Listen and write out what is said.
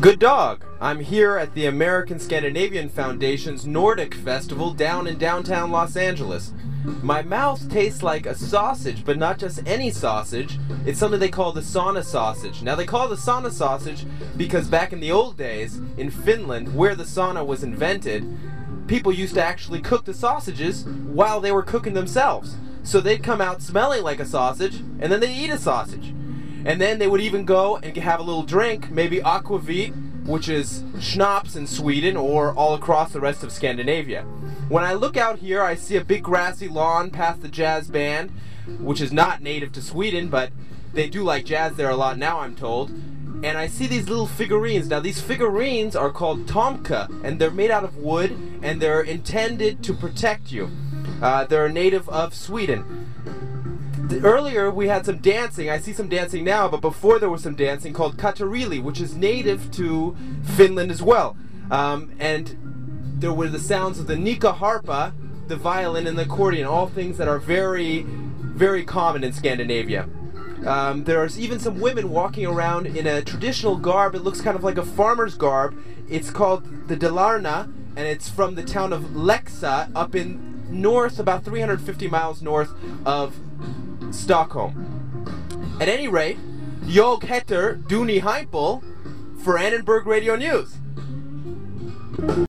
Good dog. I'm here at the American Scandinavian Foundation's Nordic Festival down in downtown Los Angeles. My mouth tastes like a sausage, but not just any sausage. It's something they call the sauna sausage. Now, they call the sauna sausage because back in the old days, in Finland, where the sauna was invented, people used to actually cook the sausages while they were cooking themselves. So they'd come out smelling like a sausage, and then they'd eat a sausage. And then they would even go and have a little drink, maybe aquavit, which is schnapps in Sweden or all across the rest of Scandinavia. When I look out here, I see a big grassy lawn past the jazz band, which is not native to Sweden, but they do like jazz there a lot now, I'm told. And I see these little figurines. Now, these figurines are called tomka, and they're made out of wood, and they're intended to protect you. Uh, they're a native of Sweden earlier we had some dancing. I see some dancing now, but before there was some dancing called katarili, which is native to Finland as well. Um, and there were the sounds of the nyckelharpa, the violin, and the accordion, all things that are very, very common in Scandinavia. Um, there's even some women walking around in a traditional garb. It looks kind of like a farmer's garb. It's called the Dalarna, and it's from the town of Lexa up in north, about 350 miles north of Stockholm. At any rate, Jag heter Duni Heimpel for Annenberg Radio News.